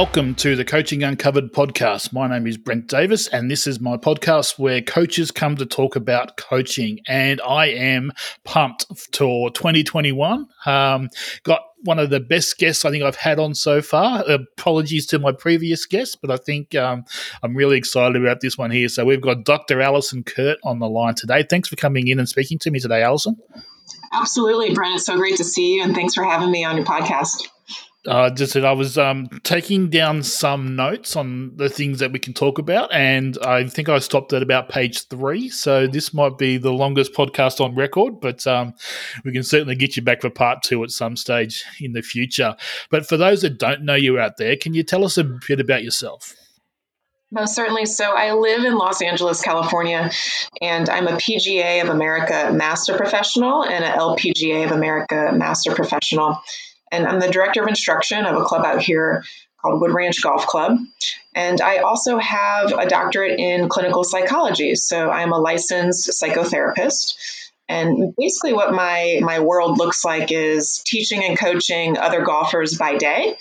welcome to the Coaching Uncovered podcast. My name is Brent Davis, and this is my podcast where coaches come to talk about coaching. And I am pumped for 2021. Um, got one of the best guests I think I've had on so far. Apologies to my previous guests, but I think um, I'm really excited about this one here. So we've got Dr. Alison Curdt on the line today. Thanks for coming in and speaking to me today, Alison. Absolutely, Brent. It's so great to see you, and thanks for having me on your podcast. Uh, just said I was um, taking down some notes on the things that we can talk about, and I think I stopped at about page three. So this might be the longest podcast on record, but um, we can certainly get you back for part two at some stage in the future. But for those that don't know you out there, can you tell us a bit about yourself? Most certainly. So I live in Los Angeles, California, and I'm a PGA of America Master Professional and an LPGA of America Master Professional and I'm the director of instruction of a club out here called Wood Ranch Golf Club. And I also have a doctorate in clinical psychology. So I'm a licensed psychotherapist. And basically, what my, my world looks like is teaching and coaching other golfers by day.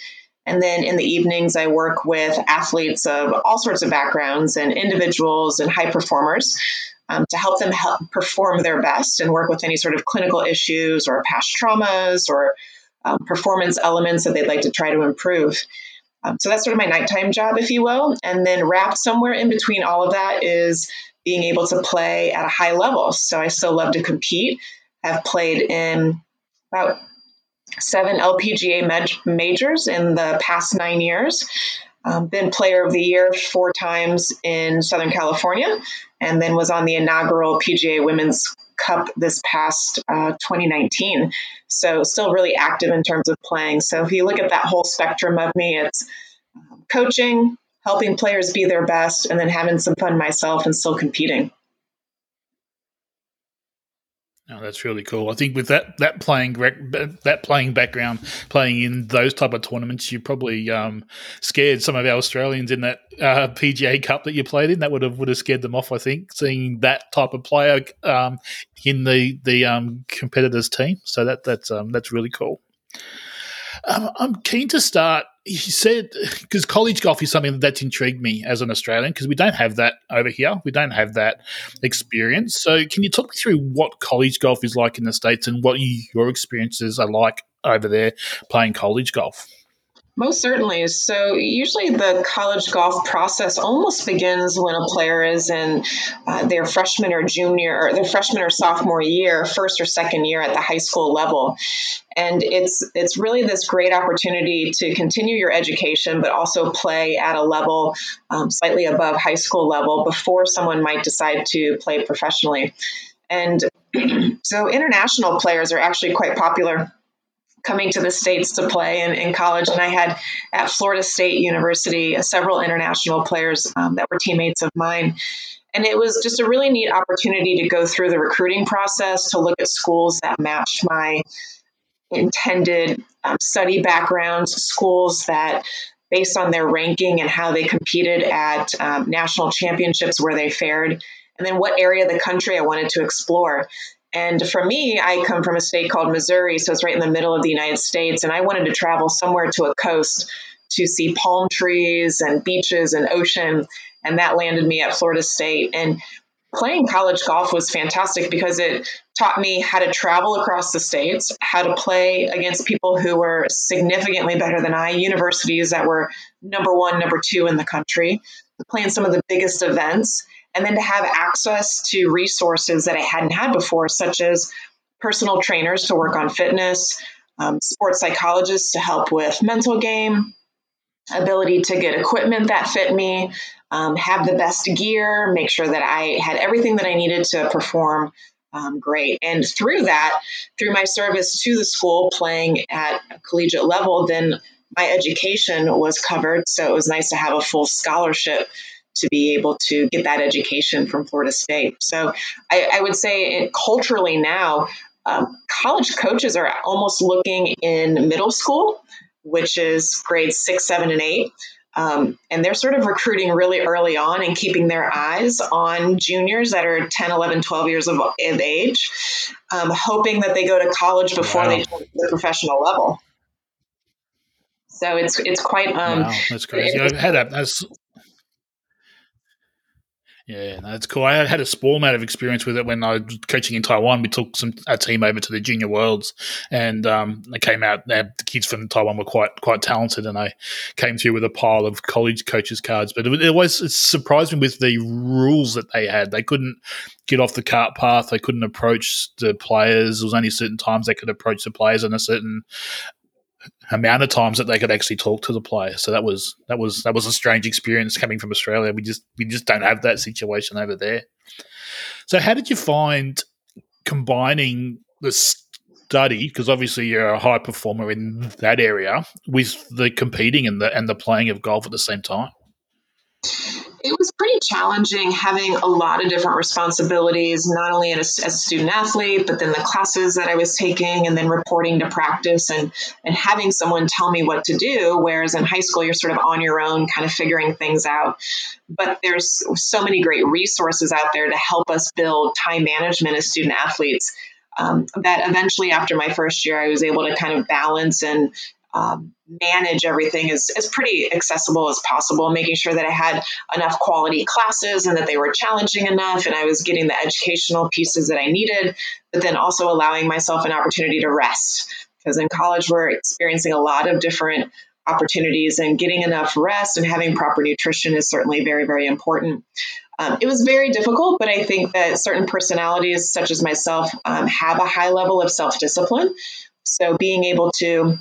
And then in the evenings, I work with athletes of all sorts of backgrounds and individuals and high performers um, to help them help perform their best and work with any sort of clinical issues or past traumas or um, performance elements that they'd like to try to improve. Um, so that's sort of my nighttime job, if you will. And then wrapped somewhere in between all of that is being able to play at a high level. So I still love to compete. I've played in about seven LPGA majors in the past nine years. Um, been player of the year four times in Southern California, and then was on the inaugural PGA Women's Cup this past uh, 2019. So, still really active in terms of playing. So, if you look at that whole spectrum of me, it's um, coaching, helping players be their best, and then having some fun myself and still competing. Oh, that's really cool. I think with that that playing that playing background, playing in those type of tournaments, you probably um, scared some of our Australians in that uh, PGA Cup that you played in. That would have would have scared them off. I think seeing that type of player um, in the the um, competitors team. So that that's um, that's really cool. Um, I'm keen to start. He said because college golf is something that's intrigued me as an Australian because we don't have that over here. We don't have that experience. So, can you talk me through what college golf is like in the states and what you, your experiences are like over there playing college golf? Most certainly. So, usually the college golf process almost begins when a player is in uh, their freshman or junior, or their freshman or sophomore year, first or second year at the high school level. And it's it's really this great opportunity to continue your education, but also play at a level um, slightly above high school level before someone might decide to play professionally. And so, international players are actually quite popular coming to the States to play in, in college. And I had at Florida State University several international players um, that were teammates of mine. And it was just a really neat opportunity to go through the recruiting process to look at schools that matched my intended um, study backgrounds, schools that based on their ranking and how they competed at um, national championships where they fared, and then what area of the country I wanted to explore. And for me, I come from a state called Missouri, so it's right in the middle of the United States. And I wanted to travel somewhere to a coast to see palm trees and beaches and ocean. And that landed me at Florida State. And playing college golf was fantastic because it taught me how to travel across the states, how to play against people who were significantly better than I, universities that were number one, number two in the country, playing some of the biggest events and then to have access to resources that I hadn't had before, such as personal trainers to work on fitness, um, sports psychologists to help with mental game, ability to get equipment that fit me, um, have the best gear, make sure that I had everything that I needed to perform um, great. And through that, through my service to the school playing at a collegiate level, then my education was covered. So it was nice to have a full scholarship to be able to get that education from Florida State. So I, I would say it, culturally now, um, college coaches are almost looking in middle school, which is grades six, seven, and eight. Um, and they're sort of recruiting really early on and keeping their eyes on juniors that are 10, 11, 12 years of, of age, um, hoping that they go to college before wow. they go to the professional level. So it's it's quite um, wow, that's crazy. I had that's yeah, that's cool. I had a small amount of experience with it when I was coaching in Taiwan. We took some a team over to the Junior Worlds, and um, they came out. the kids from Taiwan were quite quite talented, and I came through with a pile of college coaches cards. But it, it was it surprised me with the rules that they had. They couldn't get off the cart path. They couldn't approach the players. There was only certain times they could approach the players, and a certain amount of times that they could actually talk to the player. So that was that was that was a strange experience coming from Australia. We just we just don't have that situation over there. So how did you find combining the study because obviously you're a high performer in that area with the competing and the and the playing of golf at the same time? It was pretty challenging having a lot of different responsibilities, not only as, as, a student athlete, but then the classes that I was taking and then reporting to practice and, and having someone tell me what to do. Whereas in high school, you're sort of on your own, kind of figuring things out. But there's so many great resources out there to help us build time management as student athletes. Um, that eventually, after my first year, I was able to kind of balance and um, manage everything as, as pretty accessible as possible, making sure that I had enough quality classes and that they were challenging enough and I was getting the educational pieces that I needed, but then also allowing myself an opportunity to rest. Because in college, we're experiencing a lot of different opportunities and getting enough rest and having proper nutrition is certainly very, very important. Um, it was very difficult, but I think that certain personalities, such as myself, um, have a high level of self discipline. So being able to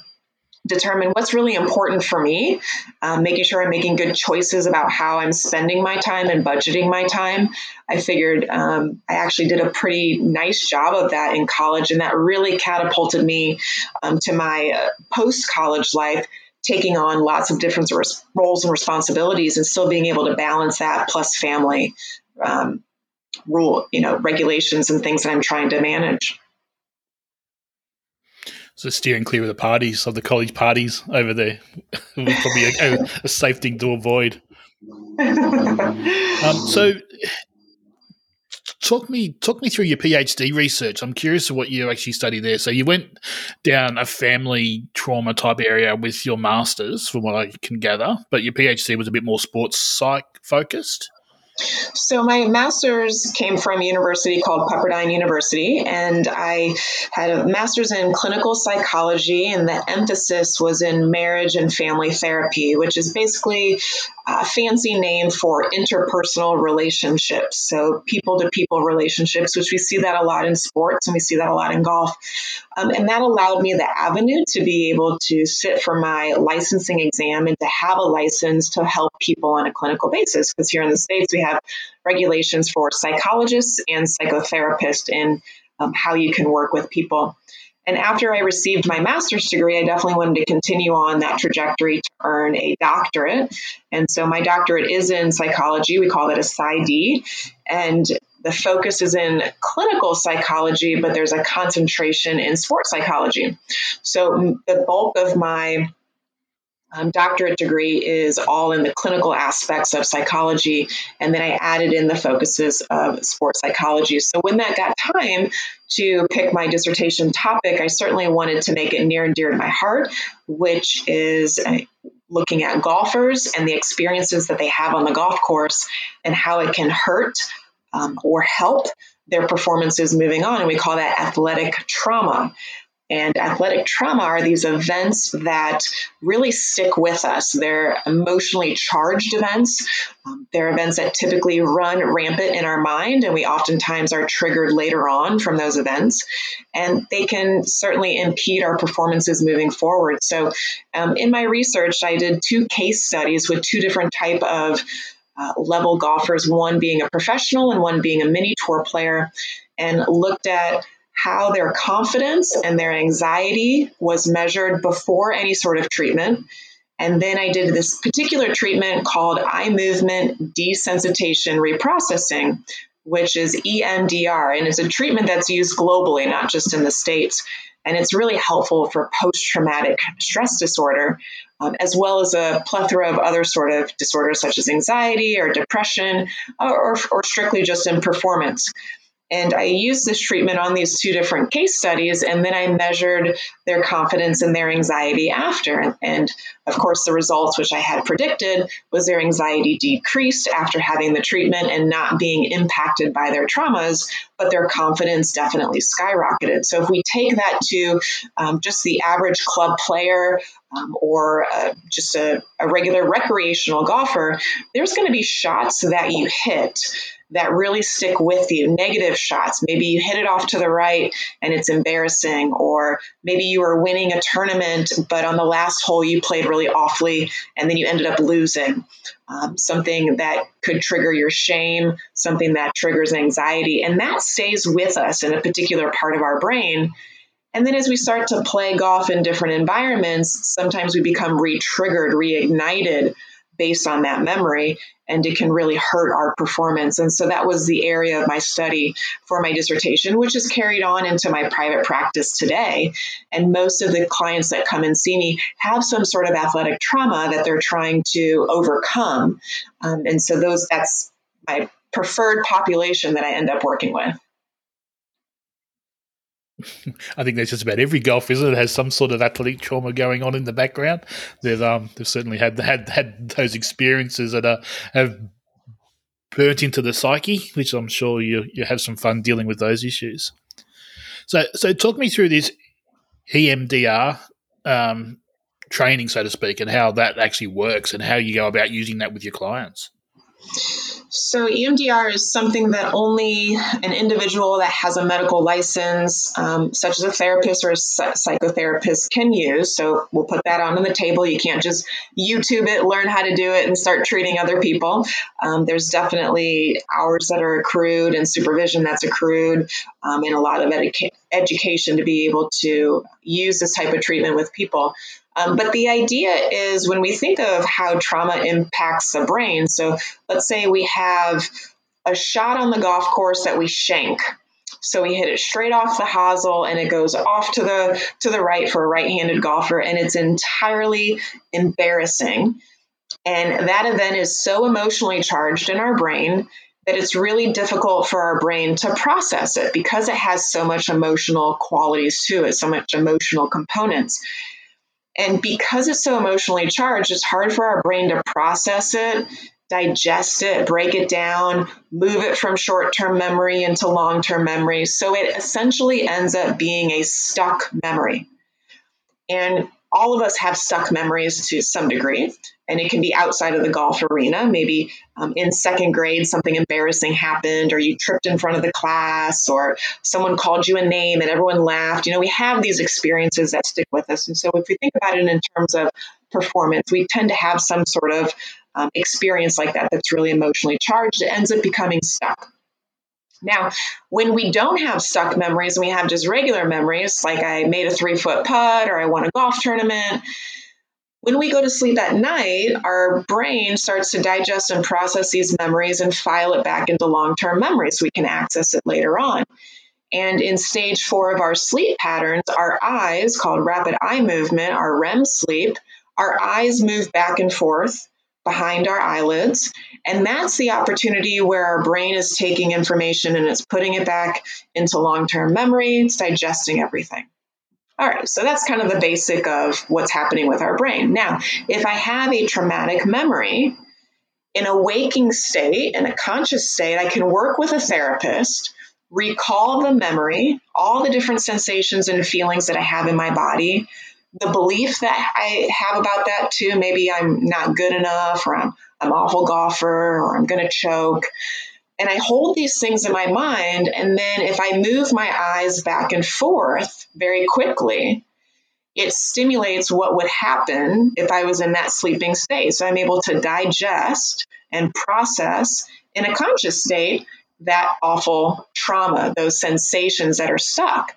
determine what's really important for me, um, making sure I'm making good choices about how I'm spending my time and budgeting my time. I figured um, I actually did a pretty nice job of that in college, and that really catapulted me um, to my uh, post college life. Taking on lots of different res- roles and responsibilities, and still being able to balance that plus family um, rule, you know, regulations and things that I'm trying to manage. So steering clear of the parties of the college parties over there was probably a, a, safe thing to avoid. um, so talk me talk me through your PhD research. I'm curious of what you actually studied there. So you went down a family trauma type area with your masters, from what I can gather, but your PhD was a bit more sports psych focused. So my master's came from a university called Pepperdine University, and I had a master's in clinical psychology, and the emphasis was in marriage and family therapy, which is basically a fancy name for interpersonal relationships. So people to people relationships, which we see that a lot in sports and we see that a lot in golf. Um, and that allowed me the avenue to be able to sit for my licensing exam and to have a license to help people on a clinical basis. Because here in the States, we have regulations for psychologists and psychotherapists in um, how you can work with people. And after I received my master's degree, I definitely wanted to continue on that trajectory to earn a doctorate. And so my doctorate is in psychology. We call that a PsyD. And the focus is in clinical psychology, but there's a concentration in sports psychology. So the bulk of my um, doctorate degree is all in the clinical aspects of psychology, and then I added in the focuses of sports psychology. So when that got time to pick my dissertation topic, I certainly wanted to make it near and dear to my heart, which is uh, looking at golfers and the experiences that they have on the golf course and how it can hurt um, or help their performances moving on. And we call that athletic trauma. And athletic trauma are these events that really stick with us. They're emotionally charged events. Um, they're events that typically run rampant in our mind, and we oftentimes are triggered later on from those events. And they can certainly impede our performances moving forward. So, um, in my research, I did two case studies with two different type of uh, level golfers, one being a professional and one being a mini tour player, and looked at how their confidence and their anxiety was measured before any sort of treatment. And then I did this particular treatment called eye movement desensitization reprocessing, which is EMDR. And it's a treatment that's used globally, not just in the States. And it's really helpful for post traumatic stress disorder, um, as well as a plethora of other sort of disorders such as anxiety or depression or, or, or strictly just in performance. And I used this treatment on these two different case studies, and then I measured their confidence and their anxiety after. And of course, the results, which I had predicted, was their anxiety decreased after having the treatment and not being impacted by their traumas, but their confidence definitely skyrocketed. So if we take that to um, just the average club player um, or uh, just a, a regular recreational golfer, there's going to be shots that you hit that really stick with you. Negative shots. Maybe you hit it off to the right and it's embarrassing, or maybe you were winning a tournament, but on the last hole you played really awfully and then you ended up losing. Um, something that could trigger your shame, something that triggers anxiety, and that stays with us in a particular part of our brain. And then as we start to play golf in different environments, sometimes we become re triggered, reignited based on that memory and it can really hurt our performance. And so that was the area of my study for my dissertation, which is carried on into my private practice today. And most of the clients that come and see me have some sort of athletic trauma that they're trying to overcome. Um, and so those that's my preferred population that I end up working with. I think that's just about every golf, isn't it? Has some sort of athletic trauma going on in the background. They've um, they've certainly had had had those experiences that are, have burnt into the psyche, which I'm sure you you have some fun dealing with those issues. So so talk me through this EMDR um, training, so to speak, and how that actually works, and how you go about using that with your clients. So, EMDR is something that only an individual that has a medical license, um, such as a therapist or a psychotherapist, can use. So, we'll put that on the table. You can't just YouTube it, learn how to do it, and start treating other people. Um, there's definitely hours that are accrued and supervision that's accrued, um, and a lot of educa- education to be able to use this type of treatment with people. Um, but the idea is when we think of how trauma impacts the brain, so let's say we have a shot on the golf course that we shank. So we hit it straight off the hosel and it goes off to the to the right for a right-handed golfer and it's entirely embarrassing. And that event is so emotionally charged in our brain that it's really difficult for our brain to process it because it has so much emotional qualities to it, so much emotional components. And mm-hmm. because it's so emotionally charged, it's hard for our brain to process it, digest it, break it down, move it from short term memory into long term memory. So it essentially ends up being a stuck memory. And all of us have stuck memories to some degree and it can be outside of the golf arena. Maybe um, in second grade, something embarrassing happened, or you tripped in front of the class, or someone called you a name and everyone laughed. You know, we have these experiences that stick with us. And so, if we think about it in terms of performance, we tend to have some sort of um, experience like that that's really emotionally charged. It ends up becoming stuck. Now, when we don't have stuck memories and we have just regular memories, like I made a three foot putt or I won a golf tournament, when we go to sleep at night, our brain starts to digest and process these memories and file it back into long term memories. so we can access it later on. And in stage four of our sleep patterns, our eyes, called rapid eye movement, our REM sleep, our eyes move back and forth behind our eyelids. And that's the opportunity where our brain is taking information and it's putting it back into long term memory, it's digesting everything. All right, so that's kind of the basic of what's happening with our brain. Now, if I have a traumatic memory, in a waking state, in a conscious state, I can work with a therapist, recall the memory, all the different sensations and feelings that I have in my body, the belief that I have about that too. Maybe I'm not good enough, or I'm, I'm awful golfer, or I'm going to choke. And I hold these things in my mind. And then if I move my eyes back and forth very quickly, it stimulates what would happen if I was in that sleeping state. So I'm able to digest and process in a conscious state that awful trauma, those sensations that are stuck.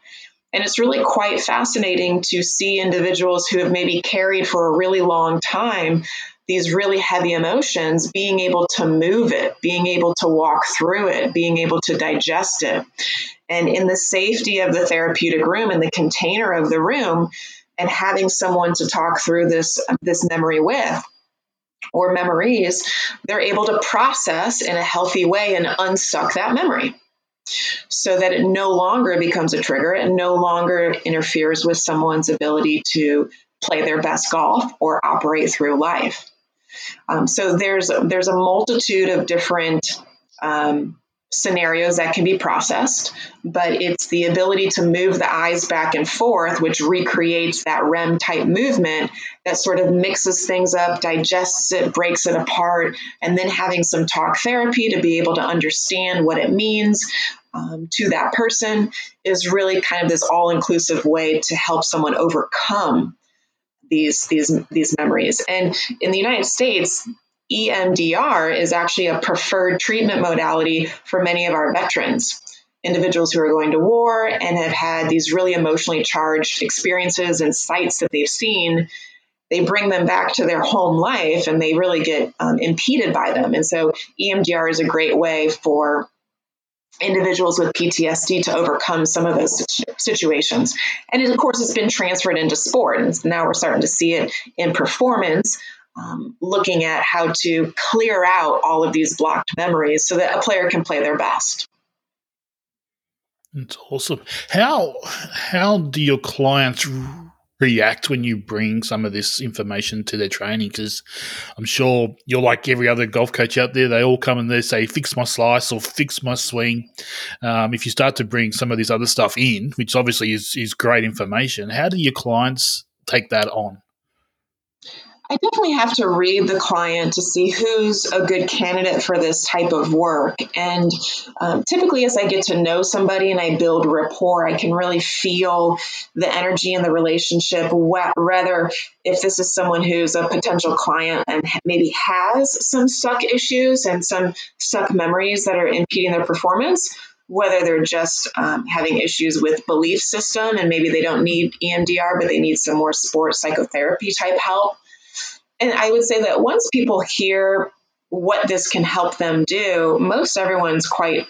And it's really quite fascinating to see individuals who have maybe carried for a really long time these really heavy emotions, being able to move it, being able to walk through it, being able to digest it. And in the safety of the therapeutic room, in the container of the room, and having someone to talk through this, this memory with, or memories, they're able to process in a healthy way and unstuck that memory. So that it no longer becomes a trigger. It no longer interferes with someone's ability to play their best golf or operate through life. Um, so there's there's a multitude of different um, scenarios that can be processed, but it's the ability to move the eyes back and forth, which recreates that REM type movement that sort of mixes things up, digests it, breaks it apart, and then having some talk therapy to be able to understand what it means. Um, to that person is really kind of this all inclusive way to help someone overcome these these these memories. And in the United States, EMDR is actually a preferred treatment modality for many of our veterans, individuals who are going to war and have had these really emotionally charged experiences and sights that they've seen. They bring them back to their home life and they really get um, impeded by them. And so EMDR is a great way for individuals with PTSD to overcome some of those situations. And of course, it's been transferred into sport. And now we're starting to see it in performance um, looking at how to clear out all of these blocked memories so that a player can play their best. That's awesome. How how do your clients react when you bring some of this information to their training? Because I'm sure you're like every other golf coach out there. They all come and they say, "Fix my slice" or "Fix my swing." Um, if you start to bring some of this other stuff in, which obviously is is great information, how do your clients take that on? I definitely have to read the client to see who's a good candidate for this type of work. And um, typically, as I get to know somebody and I build rapport, I can really feel the energy in the relationship. Rather, if this is someone who's a potential client and maybe has some stuck issues and some stuck memories that are impeding their performance, whether they're just um, having issues with belief system and maybe they don't need EMDR, but they need some more sports psychotherapy type help and I would say that once people hear what this can help them do, most everyone's quite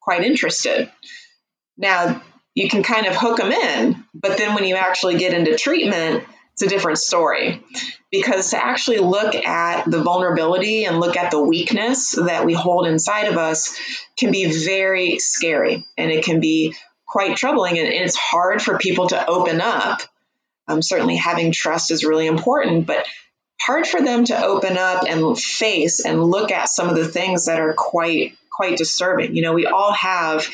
quite interested. Now, you can kind of hook them in, but then when you actually get into treatment, it's a different story. Because to actually look at the vulnerability and look at the weakness that we hold inside of us can be very scary and it can be quite troubling. And it's hard for people to open up. Um, certainly, having trust is really important, but hard for them to open up and face and look at some of the things that are quite quite disturbing. You know, we all have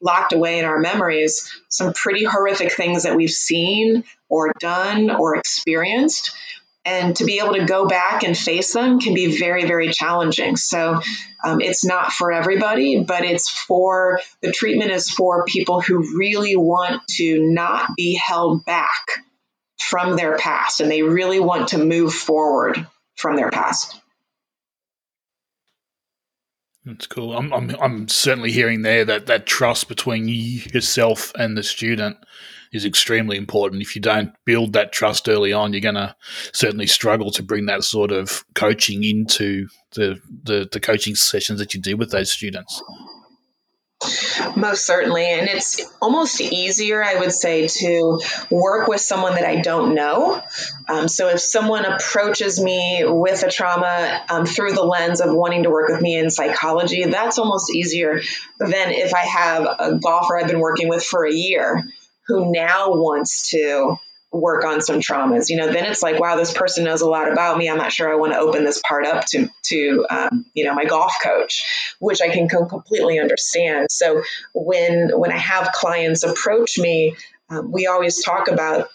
locked away in our memories some pretty horrific things that we've seen or done or experienced. And to be able to go back and face them can be very, very challenging. So um, it's not for everybody, but it's for the treatment is for people who really want to not be held back from their past and they really want to move forward from their past. That's cool. I'm, I'm, I'm certainly hearing there that that trust between yourself and the student is extremely important. If you don't build that trust early on, you're going to certainly struggle to bring that sort of coaching into the, the, the coaching sessions that you do with those students. Most certainly. And it's almost easier, I would say, to work with someone that I don't know. Um, so if someone approaches me with a trauma um, through the lens of wanting to work with me in psychology, that's almost easier than if I have a golfer I've been working with for a year who now wants to work on some traumas you know then it's like wow this person knows a lot about me. I'm not sure i want to open this part up to to um, you know my golf coach which i can completely understand. So when when i have clients approach me um, we always talk about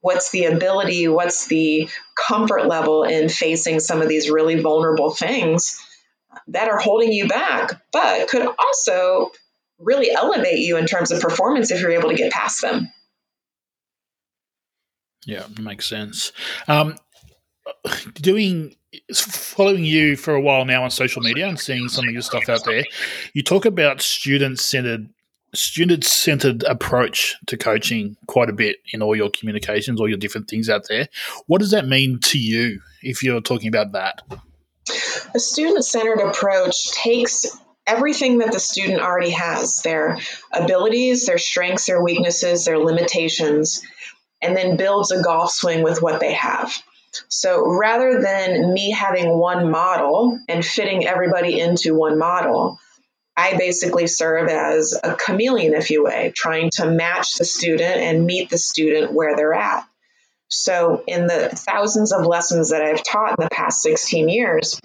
what's the ability what's the comfort level in facing some of these really vulnerable things that are holding you back but could also really elevate you in terms of performance if you're able to get past them yeah, makes sense. Um, doing following you for a while now on social media and seeing some of your stuff out there, you talk about student centered student centered approach to coaching quite a bit in all your communications, all your different things out there. What does that mean to you if you're talking about that? A student centered approach takes everything that the student already has their abilities, their strengths, their weaknesses, their limitations and then builds a golf swing with what they have. So rather than me having one model and fitting everybody into one model, I basically serve as a chameleon, if you will, trying to match the student and meet the student where they're at. So, in the thousands of lessons that I've taught in the past 16 years,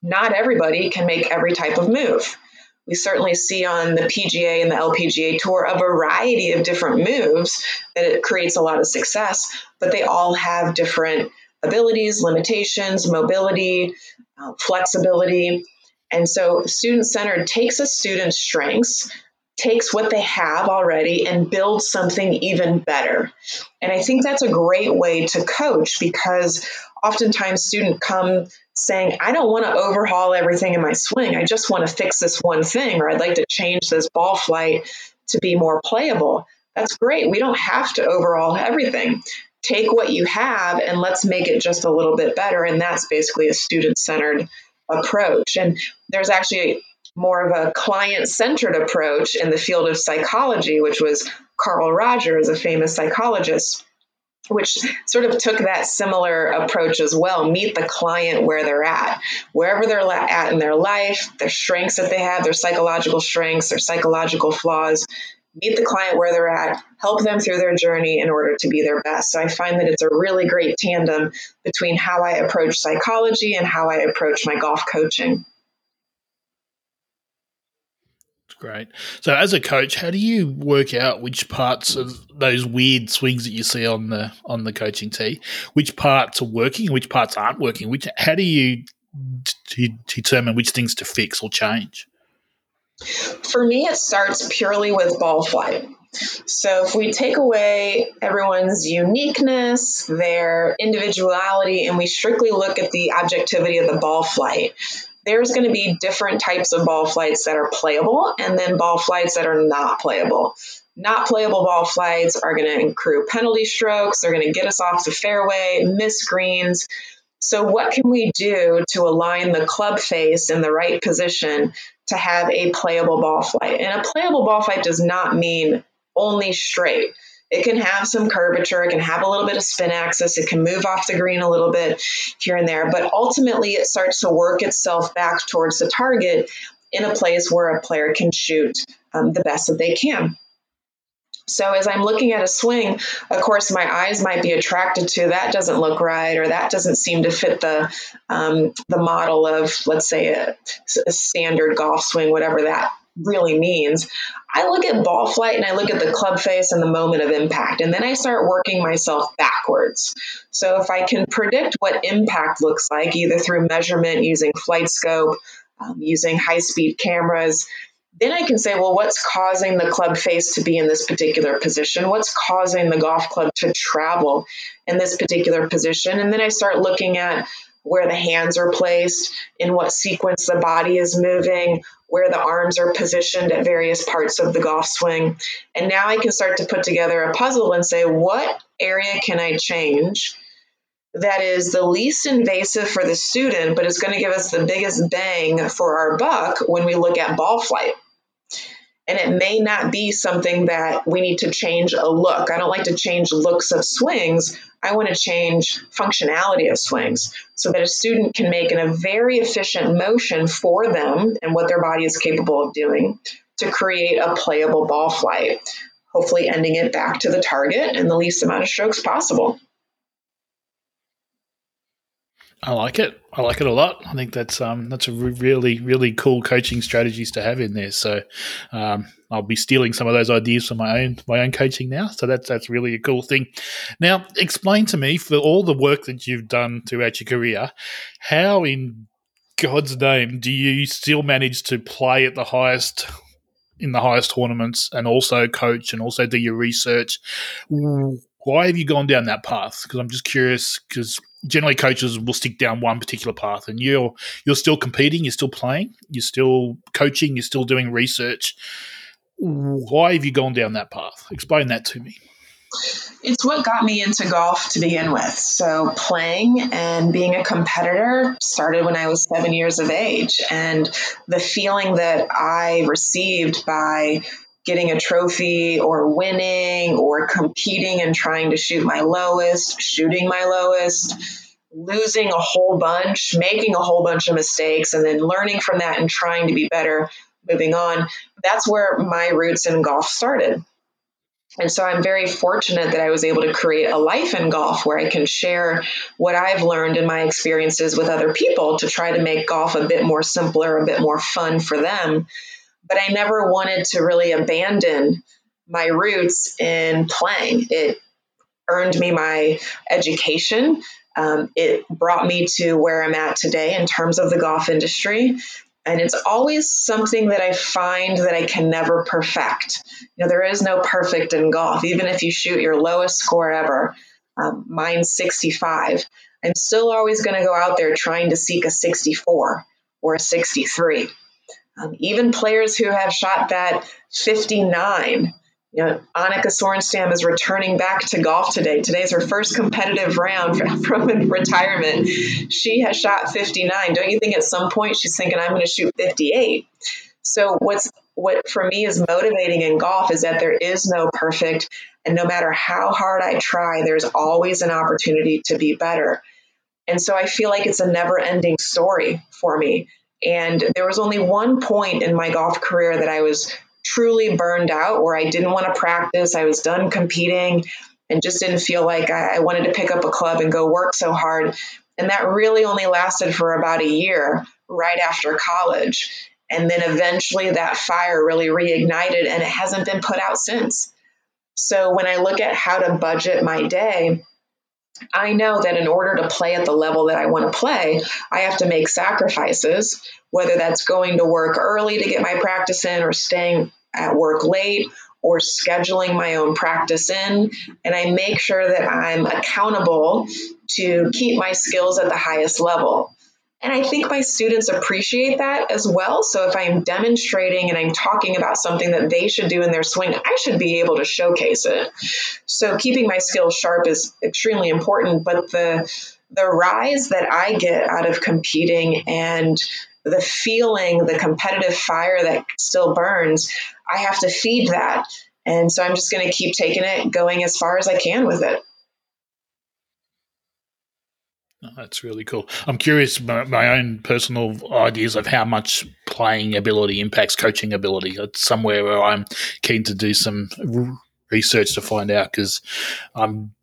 not everybody can make every type of move. We certainly see on the PGA and the LPGA tour a variety of different moves that it creates a lot of success, but they all have different abilities, limitations, mobility, uh, flexibility. And so, student centered takes a student's strengths, takes what they have already, and builds something even better. And I think that's a great way to coach because oftentimes students come saying, I don't want to overhaul everything in my swing. I just want to fix this one thing, or I'd like to change this ball flight to be more playable. That's great. We don't have to overhaul everything. Take what you have and let's make it just a little bit better. And that's basically a student centered approach. And there's actually more of a client centered approach in the field of psychology, which was Carl Rogers, a famous psychologist, which sort of took that similar approach as well meet the client where they're at, wherever they're at in their life, their strengths that they have, their psychological strengths, their psychological flaws. Meet the client where they're at, help them through their journey in order to be their best. So I find that it's a really great tandem between how I approach psychology and how I approach my golf coaching. Great. So, as a coach, how do you work out which parts of those weird swings that you see on the on the coaching tee, which parts are working, which parts aren't working? Which how do you determine which things to fix or change? For me, it starts purely with ball flight. So, if we take away everyone's uniqueness, their individuality, and we strictly look at the objectivity of the ball flight, there's going to be different types of ball flights that are playable and then ball flights that are not playable. Not playable ball flights are going to accrue penalty strokes, they're going to get us off the fairway, miss greens. So, what can we do to align the club face in the right position to have a playable ball flight? And a playable ball flight does not mean only straight. It can have some curvature, it can have a little bit of spin axis, it can move off the green a little bit here and there, but ultimately it starts to work itself back towards the target in a place where a player can shoot um, the best that they can. So as I'm looking at a swing, of course, my eyes might be attracted to that doesn't look right, or that doesn't seem to fit the um, the model of, let's say, a, a standard golf swing, whatever that really means. I look at ball flight and I look at the club face and the moment of impact, and then I start working myself backwards. So if I can predict what impact looks like, either through measurement using FlightScope, um, using high speed cameras, then I can say, well, what's causing the club face to be in this particular position? What's causing the golf club to travel in this particular position? And then I start looking at where the hands are placed, in what sequence the body is moving, where the arms are positioned at various parts of the golf swing. And now I can start to put together a puzzle and say, what area can I change that is the least invasive for the student, but is going to give us the biggest bang for our buck when we look at ball flight? And it may not be something that we need to change a look. I don't like to change looks of swings. I want to change functionality of swings so that a student can make in a very efficient motion for them and what their body is capable of doing to create a playable ball flight, hopefully ending it back to the target in the least amount of strokes possible. I like it. I like it a lot. I think that's um that's a really really cool coaching strategies to have in there. So um, I'll be stealing some of those ideas for my own my own coaching now. So that's that's really a cool thing. Now, explain to me for all the work that you've done throughout your career, how in God's name do you still manage to play at the highest in the highest tournaments and also coach and also do your research? Why have you gone down that path? Because I'm just curious because generally coaches will stick down one particular path and you're you're still competing you're still playing you're still coaching you're still doing research why have you gone down that path explain that to me it's what got me into golf to begin with. So, playing and being a competitor started when I was seven years of age. And the feeling that I received by getting a trophy or winning or competing and trying to shoot my lowest, shooting my lowest, losing a whole bunch, making a whole bunch of mistakes, and then learning from that and trying to be better moving on. That's where my roots in golf started. And so I'm very fortunate that I was able to create a life in golf where I can share what I've learned in my experiences with other people to try to make golf a bit more simpler, a bit more fun for them. But I never wanted to really abandon my roots in playing. It earned me my education. Um, it brought me to where I'm at today in terms of the golf industry. And it's always something that I find that I can never perfect. You know, there is no perfect in golf. Even if you shoot your lowest score ever, um, mine's 65, I'm still always going to go out there trying to seek a 64 or a 63. Um, even players who have shot that 59 you know, Annika Sorenstam is returning back to golf today. Today's her first competitive round from retirement. She has shot 59. Don't you think at some point she's thinking, I'm going to shoot 58? So what's what for me is motivating in golf is that there is no perfect, and no matter how hard I try, there's always an opportunity to be better. And so I feel like it's a never-ending story for me. And there was only one point in my golf career that I was truly burned out where I didn't want to practice. I was done competing and just didn't feel like I, I wanted to pick up a club and go work so hard. And that really only lasted for about a year right after college. And then eventually that fire really reignited and it hasn't been put out since. So when I look at how to budget my day, I know that in order to play at the level that I want to play, I have to make sacrifices, whether that's going to work early to get my practice in or staying at work late or scheduling my own practice in. And I make sure that I'm accountable to keep my skills at the highest level. And I think my students appreciate that as well. So if I'm demonstrating and I'm talking about something that they should do in their swing, I should be able to showcase it. So keeping my skills sharp is extremely important, but the the rise that I get out of competing and the feeling, the competitive fire that still burns, I have to feed that. And so I'm just going to keep taking it, going as far as I can with it. Oh, that's really cool. I'm curious my, my, own personal ideas of how much playing ability impacts coaching ability. It's somewhere where I'm keen to do some research to find out because I'm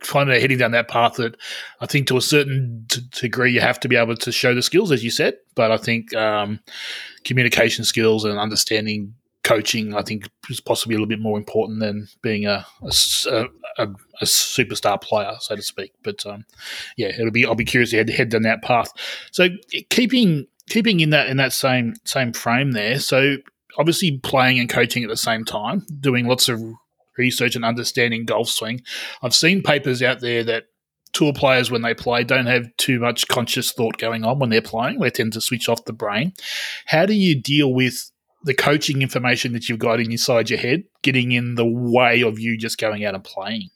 kind of heading down that path that I think to a certain t- degree you have to be able to show the skills, as you said. But I think um, communication skills and understanding coaching, I think, is possibly a little bit more important than being a, a, a, a superstar player, so to speak. But um, yeah, it'll be. I'll be curious to head, head down that path. So keeping keeping in that in that same same frame there. So obviously playing and coaching at the same time, doing lots of research and understanding golf swing. I've seen papers out there that tour players when they play don't have too much conscious thought going on when they're playing. They tend to switch off the brain. How do you deal with the coaching information that you've got inside your head getting in the way of you just going out and playing?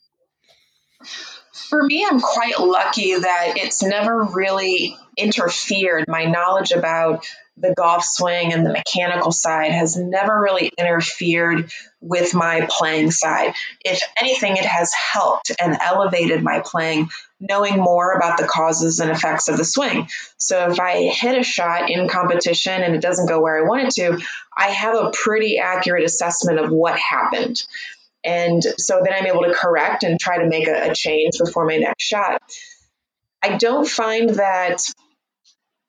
For me, I'm quite lucky that it's never really interfered. My knowledge about the golf swing and the mechanical side has never really interfered with my playing side. If anything, it has helped and elevated my playing, knowing more about the causes and effects of the swing. So if I hit a shot in competition and it doesn't go where I want it to, I have a pretty accurate assessment of what happened. And so then I'm able to correct and try to make a, a change before my next shot. I don't find that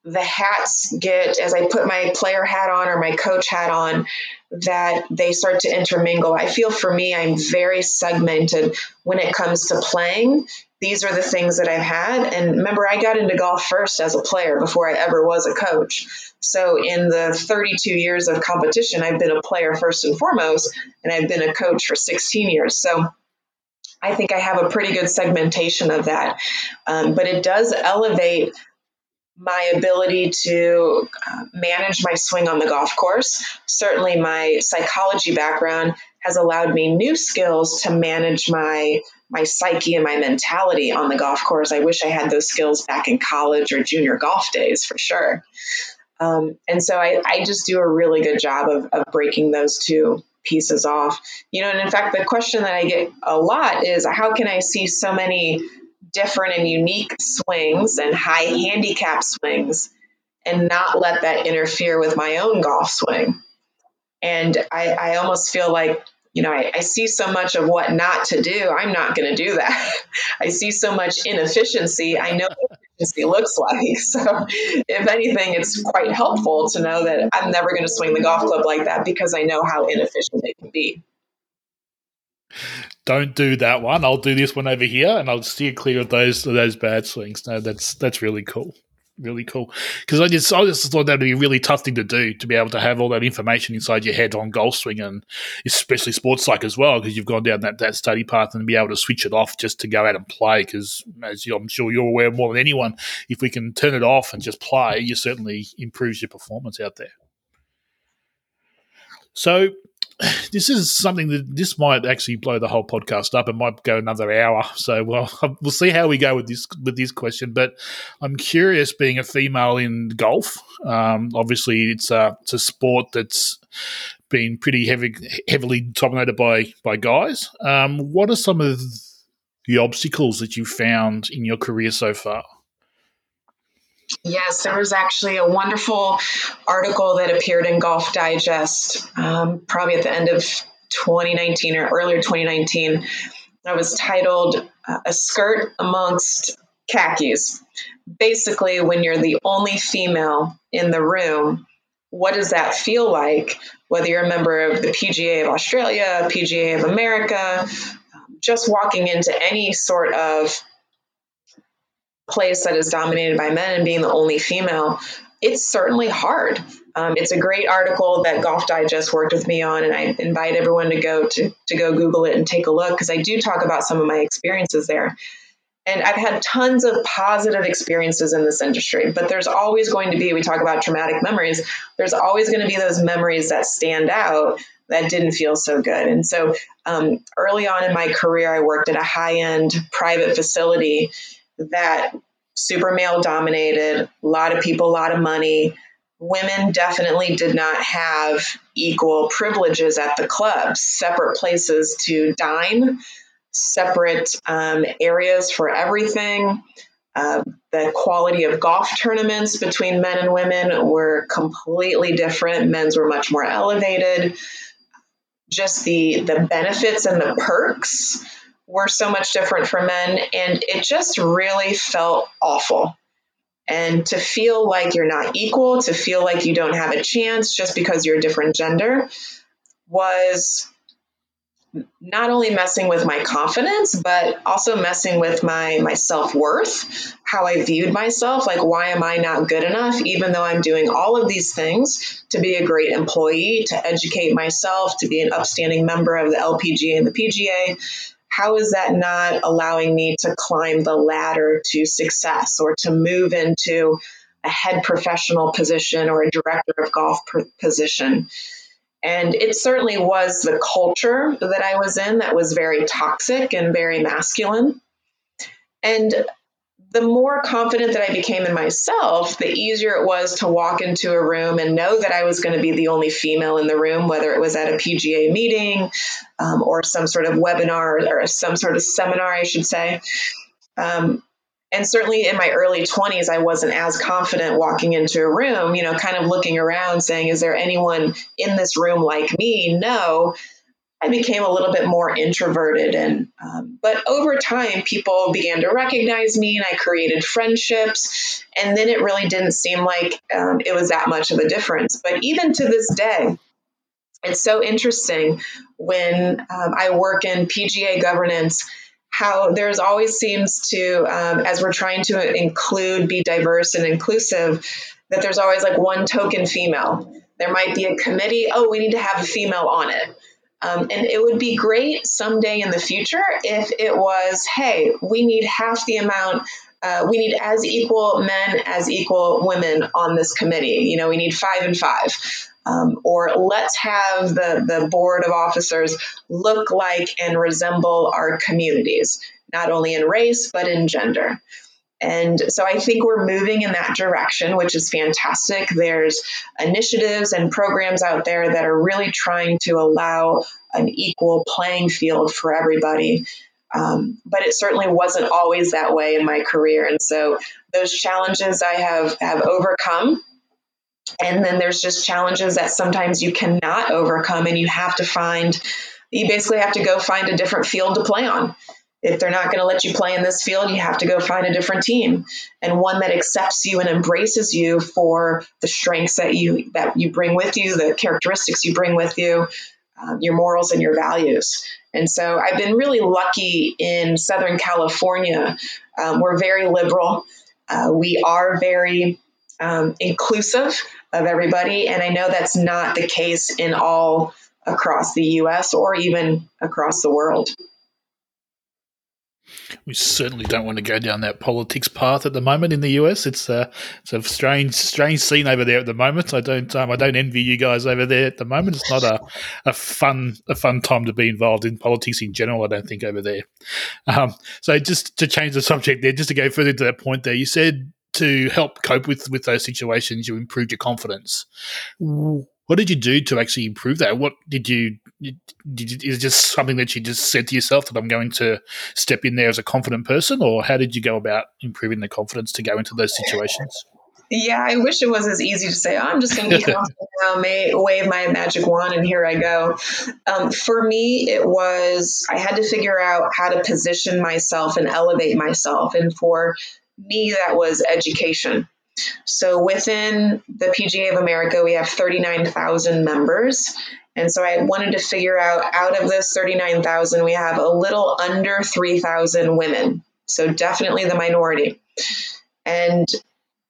the hats get, as I put my player hat on or my coach hat on, that they start to intermingle. I feel for me, I'm very segmented when it comes to playing. These are the things that I've had. And remember, I got into golf first as a player before I ever was a coach. So, in the 32 years of competition, I've been a player first and foremost, and I've been a coach for 16 years. So, I think I have a pretty good segmentation of that. Um, but it does elevate my ability to uh, manage my swing on the golf course. Certainly, my psychology background has allowed me new skills to manage my my psyche and my mentality on the golf course. I wish I had those skills back in college or junior golf days for sure. Um, and so I, I just do a really good job of, of breaking those two pieces off. You know, and in fact, the question that I get a lot is how can I see so many different and unique swings and high handicap swings and not let that interfere with my own golf swing. And I, I almost feel like, you know, I, I see so much of what not to do. I'm not going to do that. I see so much inefficiency. I know what efficiency looks like. So, if anything, it's quite helpful to know that I'm never going to swing the golf club like that because I know how inefficient it can be don't do that one. I'll do this one over here, and I'll steer clear of those those bad swings. No, that's that's really cool, really cool. Because I just I just thought that'd be a really tough thing to do to be able to have all that information inside your head on golf swing, and especially sports psych as well, because you've gone down that, that study path and be able to switch it off just to go out and play. Because as I'm sure you're aware more than anyone, if we can turn it off and just play, you certainly improves your performance out there. So this is something that this might actually blow the whole podcast up. It might go another hour. So well, we'll see how we go with this with this question. But I'm curious, being a female in golf, um, obviously it's a it's a sport that's been pretty heavy, heavily dominated by by guys. Um, what are some of the obstacles that you found in your career so far? Yes, there was actually a wonderful article that appeared in Golf Digest um, probably at the end of 2019 or earlier 2019. That was titled uh, A Skirt Amongst Khakis. Basically, when you're the only female in the room, what does that feel like? Whether you're a member of the PGA of Australia, PGA of America, just walking into any sort of place that is dominated by men and being the only female, it's certainly hard. Um, it's a great article that Golf Digest worked with me on, and I invite everyone to go to, to go Google it and take a look because I do talk about some of my experiences there. And I've had tons of positive experiences in this industry, but there's always going to be, we talk about traumatic memories, there's always going to be those memories that stand out that didn't feel so good. And so um, early on in my career, I worked at a high end private facility that super male dominated, a lot of people, a lot of money. Women definitely did not have equal privileges at the clubs, separate places to dine, separate um, areas for everything. Uh, the quality of golf tournaments between men and women were completely different. Men's were much more elevated. Just the the benefits and the perks were so much different for men. And it just really felt awful. And to feel like you're not equal, to feel like you don't have a chance just because you're a different gender was not only messing with my confidence but also messing with my my self-worth how i viewed myself like why am i not good enough even though i'm doing all of these things to be a great employee to educate myself to be an upstanding member of the lpga and the pga how is that not allowing me to climb the ladder to success or to move into a head professional position or a director of golf position? And it certainly was the culture that I was in that was very toxic and very masculine. And the more confident that I became in myself, the easier it was to walk into a room and know that I was going to be the only female in the room, whether it was at a PGA meeting um, or some sort of webinar or some sort of seminar, I should say. Um, and certainly in my early 20s, I wasn't as confident walking into a room, you know, kind of looking around saying, is there anyone in this room like me? No. I became a little bit more introverted, and um, but over time, people began to recognize me, and I created friendships. And then it really didn't seem like um, it was that much of a difference. But even to this day, it's so interesting when um, I work in PGA governance. How there's always seems to, um, as we're trying to include, be diverse and inclusive, that there's always like one token female. There might be a committee, oh, we need to have a female on it um, and it would be great someday in the future if it was, hey, we need half the amount. Uh, we need as equal men as equal women on this committee. You know, we need five and five. Um, or let's have the, the board of officers look like and resemble our communities, not only in race, but in gender. And so I think we're moving in that direction, which is fantastic. There's initiatives and programs out there that are really trying to allow an equal playing field for everybody. Um, but it certainly wasn't always that way in my career. And so those challenges I have, have overcome And then there's just challenges that sometimes you cannot overcome, and you have to find, you basically have to go find a different field to play on. If they're not going to let you play in this field, you have to go find a different team and one that accepts you and embraces you for the strengths that you that you bring with you, the characteristics you bring with you, um, your morals and your values. And so I've been really lucky in Southern California. Um, we're very liberal. Uh, we are very um, inclusive of everybody. And I know that's not the case in all across the US or even across the world we certainly don't want to go down that politics path at the moment in the US. It's a it's a strange strange scene over there at the moment. I don't um, I don't envy you guys over there at the moment. It's not a, a fun a fun time to be involved in politics in general. I don't think over there. Um, so just to change the subject there, just to go further to that point there, you said to help cope with with those situations, you improved your confidence. What did you do to actually improve that? What did you, is it just something that you just said to yourself that I'm going to step in there as a confident person, or how did you go about improving the confidence to go into those situations? Yeah, I wish it was as easy to say, oh, I'm just going to be confident now, may, wave my magic wand, and here I go. Um, for me, it was, I had to figure out how to position myself and elevate myself. And for me, that was education. So within the PGA of America, we have 39,000 members. And so I wanted to figure out out of those 39,000, we have a little under 3,000 women. So definitely the minority. And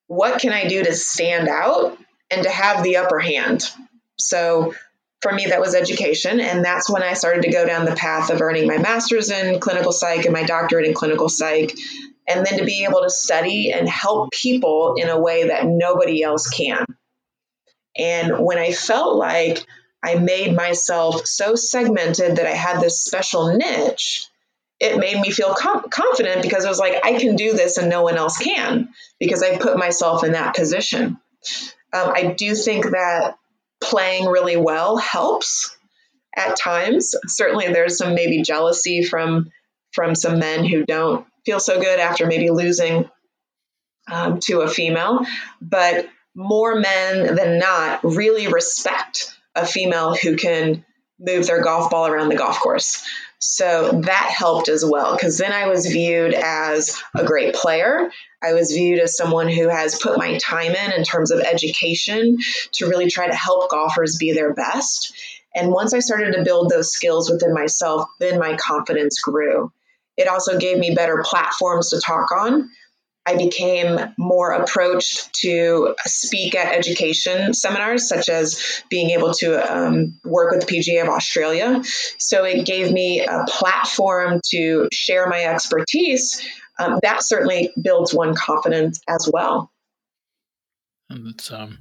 what can I do to stand out and to have the upper hand? So for me, that was education. And that's when I started to go down the path of earning my master's in clinical psych and my doctorate in clinical psych and then to be able to study and help people in a way that nobody else can. And when I felt like I made myself so segmented that I had this special niche, it made me feel com- confident because it was like, I can do this and no one else can because I put myself in that position. Um, I do think that playing really well helps at times. Certainly, there's some maybe jealousy from from some men who don't feel so good after maybe losing um, to a female, but more men than not really respect a female who can move their golf ball around the golf course. So that helped as well because then I was viewed as a great player. I was viewed as someone who has put my time in in terms of education to really try to help golfers be their best. And once I started to build those skills within myself, then my confidence grew. It also gave me better platforms to talk on. I became more approached to speak at education seminars, such as being able to um, work with the PGA of Australia. So it gave me a platform to share my expertise. Um, that certainly builds one confidence as well. And um,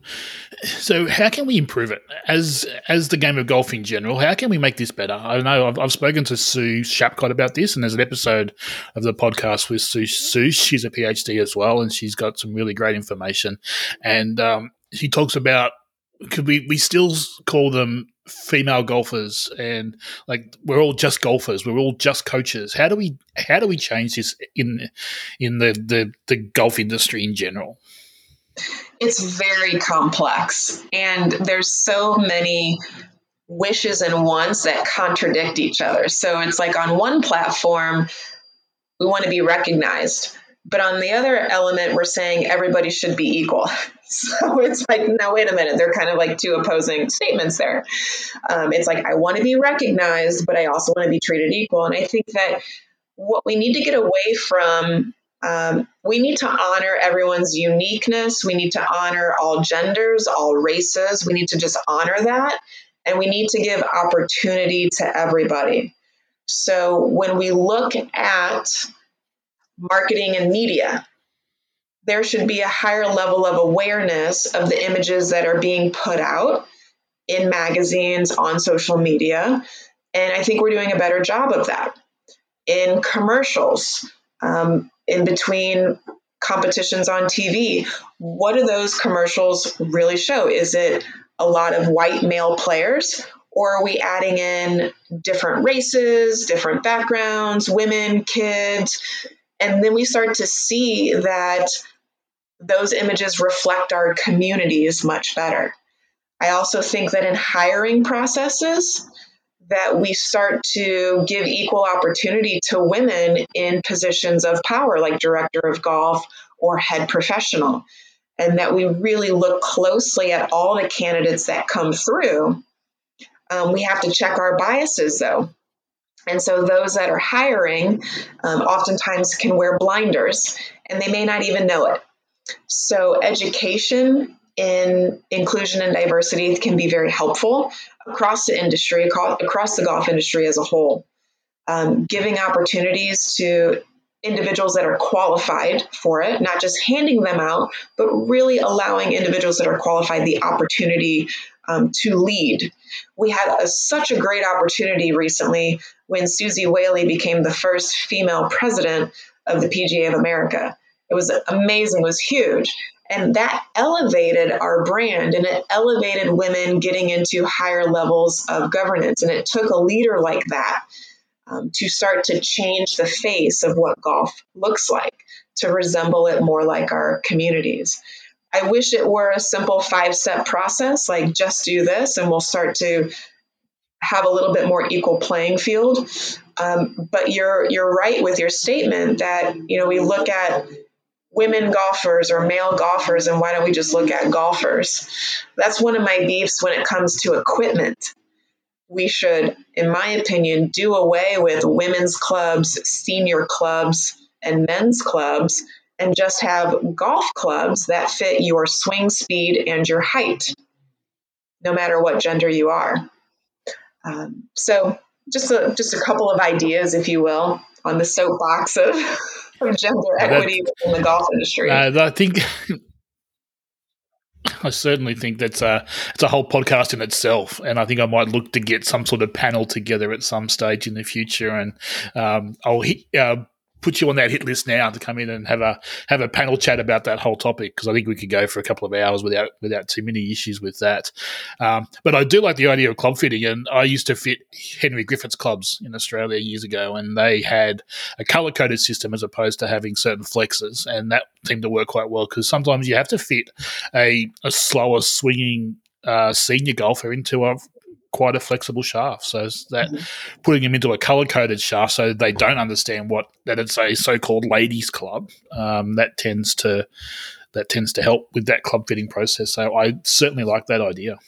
so, how can we improve it as as the game of golf in general? How can we make this better? I know I've, I've spoken to Sue Shapcott about this, and there's an episode of the podcast with Sue. Sue, she's a PhD as well, and she's got some really great information. And um, she talks about could we we still call them female golfers, and like we're all just golfers, we're all just coaches. How do we how do we change this in in the the, the golf industry in general? It's very complex and there's so many wishes and wants that contradict each other. So it's like on one platform, we want to be recognized. But on the other element, we're saying everybody should be equal. So it's like, no, wait a minute. They're kind of like two opposing statements there. Um, it's like, I want to be recognized, but I also want to be treated equal. And I think that what we need to get away from um, we need to honor everyone's uniqueness. We need to honor all genders, all races. We need to just honor that. And we need to give opportunity to everybody. So when we look at marketing and media, there should be a higher level of awareness of the images that are being put out in magazines, on social media. And I think we're doing a better job of that. In commercials, um, in between competitions on TV, what do those commercials really show? Is it a lot of white male players? Or are we adding in different races, different backgrounds, women, kids? And then we start to see that those images reflect our communities much better. I also think that in hiring processes, that we start to give equal opportunity to women in positions of power, like director of golf or head professional, and that we really look closely at all the candidates that come through. Um, we have to check our biases, though. And so those that are hiring um, oftentimes can wear blinders and they may not even know it. So, education in inclusion and diversity can be very helpful across the industry, across the golf industry as a whole. Um, giving opportunities to individuals that are qualified for it, not just handing them out, but really allowing individuals that are qualified the opportunity um, to lead. We had a, such a great opportunity recently when Suzy Whaley became the first female president of the PGA of America. It was amazing, it was huge. And that elevated our brand and it elevated women getting into higher levels of governance. And it took a leader like that um, to start to change the face of what golf looks like, to resemble it more like our communities. I wish it were a simple five step process, like just do this and we'll start to have a little bit more equal playing field. Um, but you're you're right with your statement that you know we look at women golfers or male golfers and why don't we just look at golfers? That's one of my beefs when it comes to equipment. We should, in my opinion, do away with women's clubs, senior clubs, and men's clubs and just have golf clubs that fit your swing speed and your height, no matter what gender you are. Um, so, just a, just a couple of ideas, if you will, on the soapbox of, of gender equity in the golf industry. Uh, I think I certainly think that's a it's a whole podcast in itself, and I think I might look to get some sort of panel together at some stage in the future, and um, I'll hit, uh, put you on that hit list now to come in and have a have a panel chat about that whole topic because I think we could go for a couple of hours without without too many issues with that. Um, but I do like the idea of club fitting, and I used to fit Henry Griffiths clubs in Australia years ago, and they had a color coded system as opposed to having certain flexes, and that seemed to work quite well because sometimes you have to fit a, a slower swinging uh, senior golfer into a quite a flexible shaft. So that mm-hmm. putting them into a color coded shaft so they don't understand what that it's a so called ladies club. Um, that tends to that tends to help with that club fitting process. So I certainly like that idea.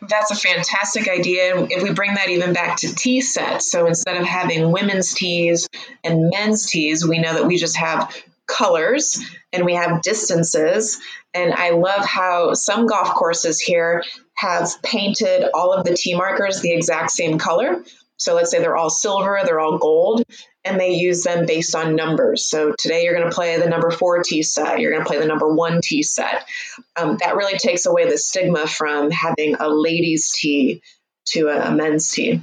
That's a fantastic idea. If we bring that even back to tee sets, so instead of having women's tees and men's tees, we know that we just have colors and we have distances. And I love how some golf courses here have painted all of the tee markers the exact same color. So let's say they're all silver, they're all gold, and they use them based on numbers. So today you're going to play the number four tee set, you're going to play the number one tee set. Um, that really takes away the stigma from having a ladies' tee to a, a men's tee.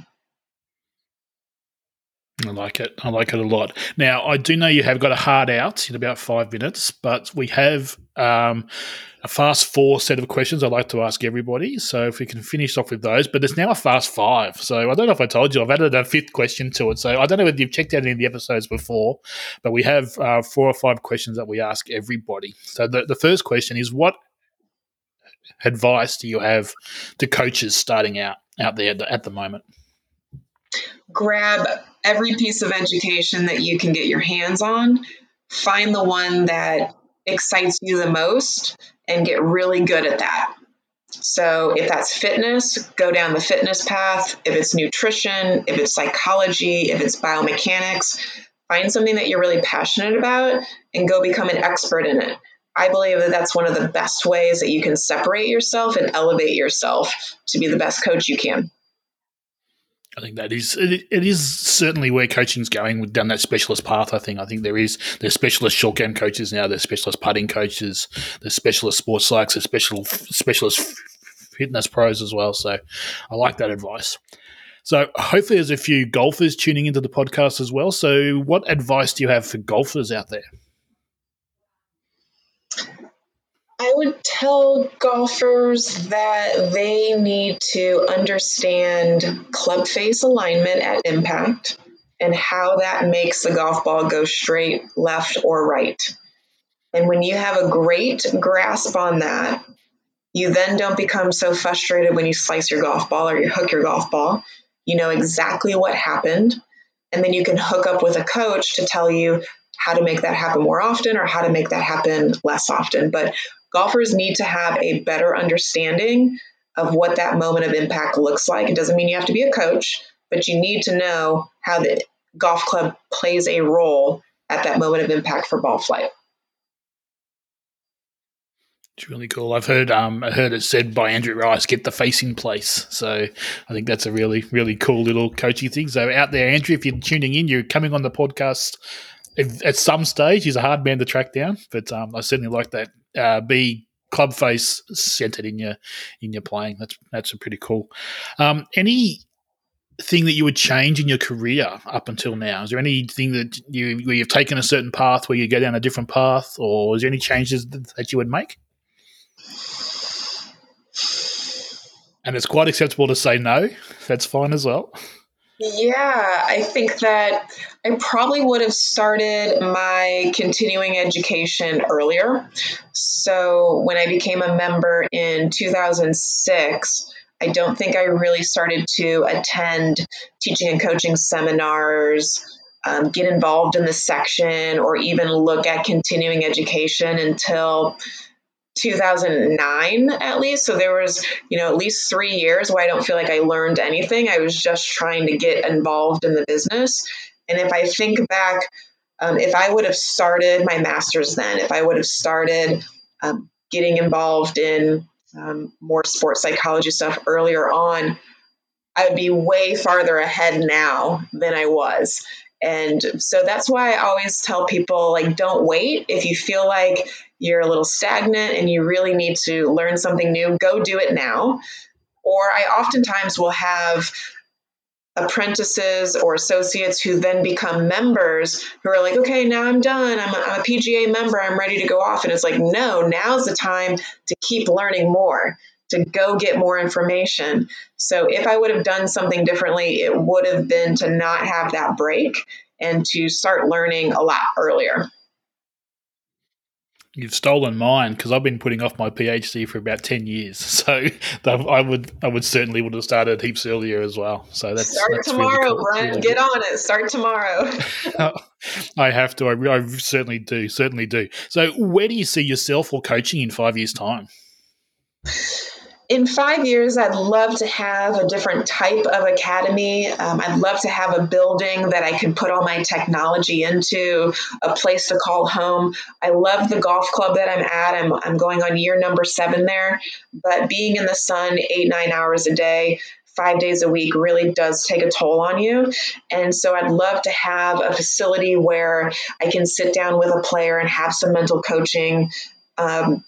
I like it. I like it a lot. Now, I do know you have got a hard out in about five minutes, but we have um, a fast four set of questions I'd like to ask everybody. So if we can finish off with those, but there's now a fast five. So I don't know if I told you, I've added a fifth question to it. So I don't know whether you've checked out any of the episodes before, but we have uh, four or five questions that we ask everybody. So the, the first question is what advice do you have to coaches starting out out there at the moment? Grab every piece of education that you can get your hands on. Find the one that excites you the most and get really good at that. So, if that's fitness, go down the fitness path. If it's nutrition, if it's psychology, if it's biomechanics, find something that you're really passionate about and go become an expert in it. I believe that that's one of the best ways that you can separate yourself and elevate yourself to be the best coach you can. I think that is it, it is certainly where coaching's going with down that specialist path. I think I think there is there's specialist short game coaches now. There's specialist putting coaches. There's specialist sports psychs. There's special specialist fitness pros as well. So I like that advice. So hopefully there's a few golfers tuning into the podcast as well. So what advice do you have for golfers out there? I would tell golfers that they need to understand club face alignment at impact and how that makes the golf ball go straight, left, or right. And when you have a great grasp on that, you then don't become so frustrated when you slice your golf ball or you hook your golf ball. You know exactly what happened. And then you can hook up with a coach to tell you how to make that happen more often or how to make that happen less often. But golfers need to have a better understanding of what that moment of impact looks like. It doesn't mean you have to be a coach, but you need to know how the golf club plays a role at that moment of impact for ball flight. It's really cool. I've heard um, I heard it said by Andrew Rice, get the face in place. So I think that's a really, really cool little coaching thing. So out there, Andrew, if you're tuning in, you're coming on the podcast if, at some stage. He's a hard man to track down, but um, I certainly like that. Uh, be club face centered in your in your playing. That's that's pretty cool. Um, any thing that you would change in your career up until now? Is there anything that you where you've taken a certain path where you go down a different path, or is there any changes that you would make? And it's quite acceptable to say no. That's fine as well. Yeah, I think that I probably would have started my continuing education earlier. So when I became a member in 2006, I don't think I really started to attend teaching and coaching seminars, um, get involved in the section, or even look at continuing education until 2009 at least. So there was, you know, at least three years where I don't feel like I learned anything. I was just trying to get involved in the business. And if I think back, um, if I would have started my master's then, if I would have started um, getting involved in um, more sports psychology stuff earlier on, I would be way farther ahead now than I was. And so that's why I always tell people like, don't wait. If you feel like you're a little stagnant and you really need to learn something new, go do it now. Or I oftentimes will have apprentices or associates who then become members who are like, okay, now I'm done. I'm a, I'm a PGA member. I'm ready to go off. And it's like, no, now's the time to keep learning more, to go get more information. So if I would have done something differently, it would have been to not have that break and to start learning a lot earlier. You've stolen mine because I've been putting off my PhD for about ten years. So I would I would certainly would have started heaps earlier as well. So that's start that's tomorrow, really cool. Brent. Really Get on it. Start tomorrow. I have to. I, I certainly do. Certainly do. So where do you see yourself or coaching in five years' time? in five years, I'd love to have a different type of academy. Um, I'd love to have a building that I can put all my technology into, a place to call home. I love the golf club that I'm at. I'm, I'm going on year number seven there, but being in the sun eight, nine hours a day, five days a week really does take a toll on you. And so I'd love to have a facility where I can sit down with a player and have some mental coaching. Um,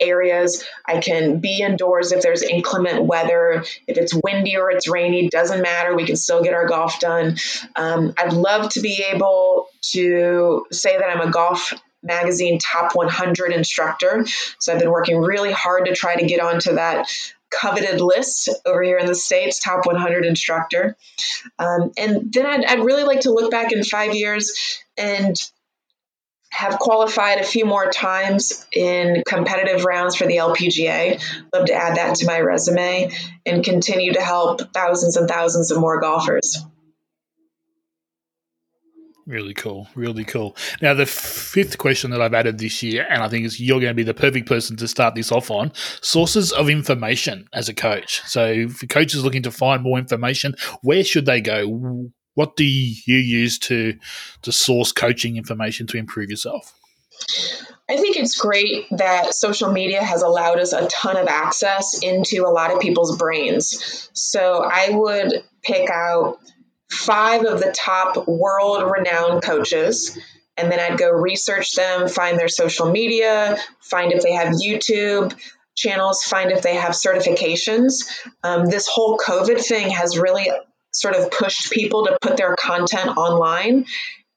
areas. I can be indoors if there's inclement weather. If it's windy or it's rainy, doesn't matter. We can still get our golf done. Um, I'd love to be able to say that I'm a golf magazine top 100 instructor. So I've been working really hard to try to get onto that coveted list over here in the States, top 100 instructor. Um, and then I'd, I'd really like to look back in five years and have qualified a few more times in competitive rounds for the LPGA. Love to add that to my resume and continue to help thousands and thousands of more golfers. Really cool, really cool. Now, the fifth question that I've added this year, and I think is you're going to be the perfect person to start this off on sources of information as a coach. So, if a coach is looking to find more information, where should they go? What do you use to to source coaching information to improve yourself? I think it's great that social media has allowed us a ton of access into a lot of people's brains. So I would pick out five of the top world renowned coaches and then I'd go research them, find their social media, find if they have YouTube channels, find if they have certifications. Um, this whole COVID thing has really sort of pushed people to put their content online.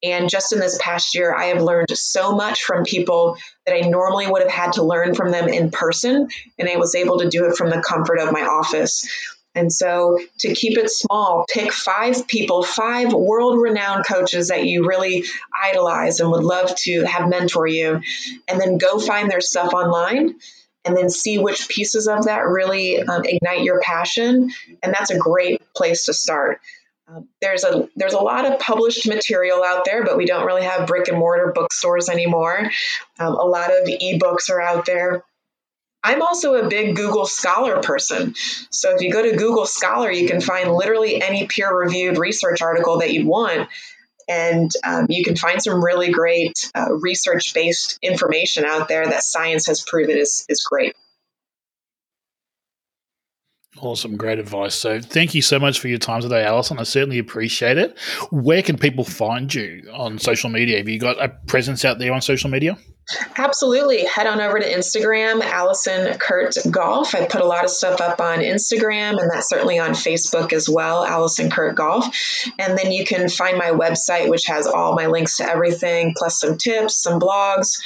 And just in this past year, I have learned so much from people that I normally would have had to learn from them in person. And I was able to do it from the comfort of my office. And so to keep it small, pick five people, five world renowned coaches that you really idolize and would love to have mentor you, and then go find their stuff online and then see which pieces of that really um, ignite your passion. And that's a great place to start. Um, there's a there's a lot of published material out there, but we don't really have brick and mortar bookstores anymore. Um, a lot of ebooks are out there. I'm also a big Google Scholar person. So if you go to Google Scholar, you can find literally any peer reviewed research article that you'd want. And um, you can find some really great uh, research based information out there that science has proven is, is great. Awesome, great advice. So, thank you so much for your time today, Alison. I certainly appreciate it. Where can people find you on social media? Have you got a presence out there on social media? Absolutely. Head on over to Instagram, Alison Curdt Golf. I put a lot of stuff up on Instagram, and that's certainly on Facebook as well, Alison Curdt Golf. And then you can find my website, which has all my links to everything, plus some tips, some blogs.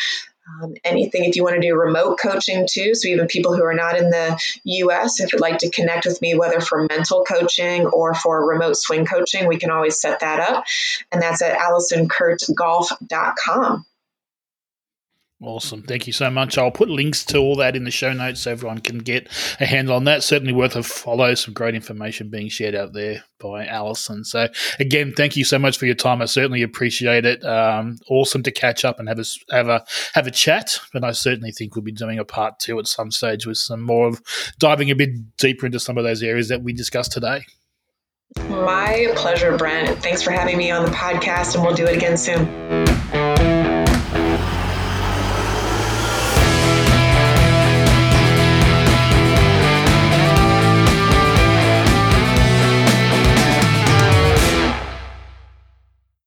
Um, anything if you want to do remote coaching too. So, even people who are not in the US, if you'd like to connect with me, whether for mental coaching or for remote swing coaching, we can always set that up. And that's at AlisonCurdtGolf.com. Awesome. Thank you so much. I'll put links to all that in the show notes so everyone can get a handle on that. Certainly worth a follow. Some great information being shared out there by Alison. So, again, thank you so much for your time. I certainly appreciate it. Um, awesome to catch up and have a, have a have a chat. But I certainly think we'll be doing a part two at some stage with some more of diving a bit deeper into some of those areas that we discussed today. My pleasure, Brent. Thanks for having me on the podcast, and we'll do it again soon.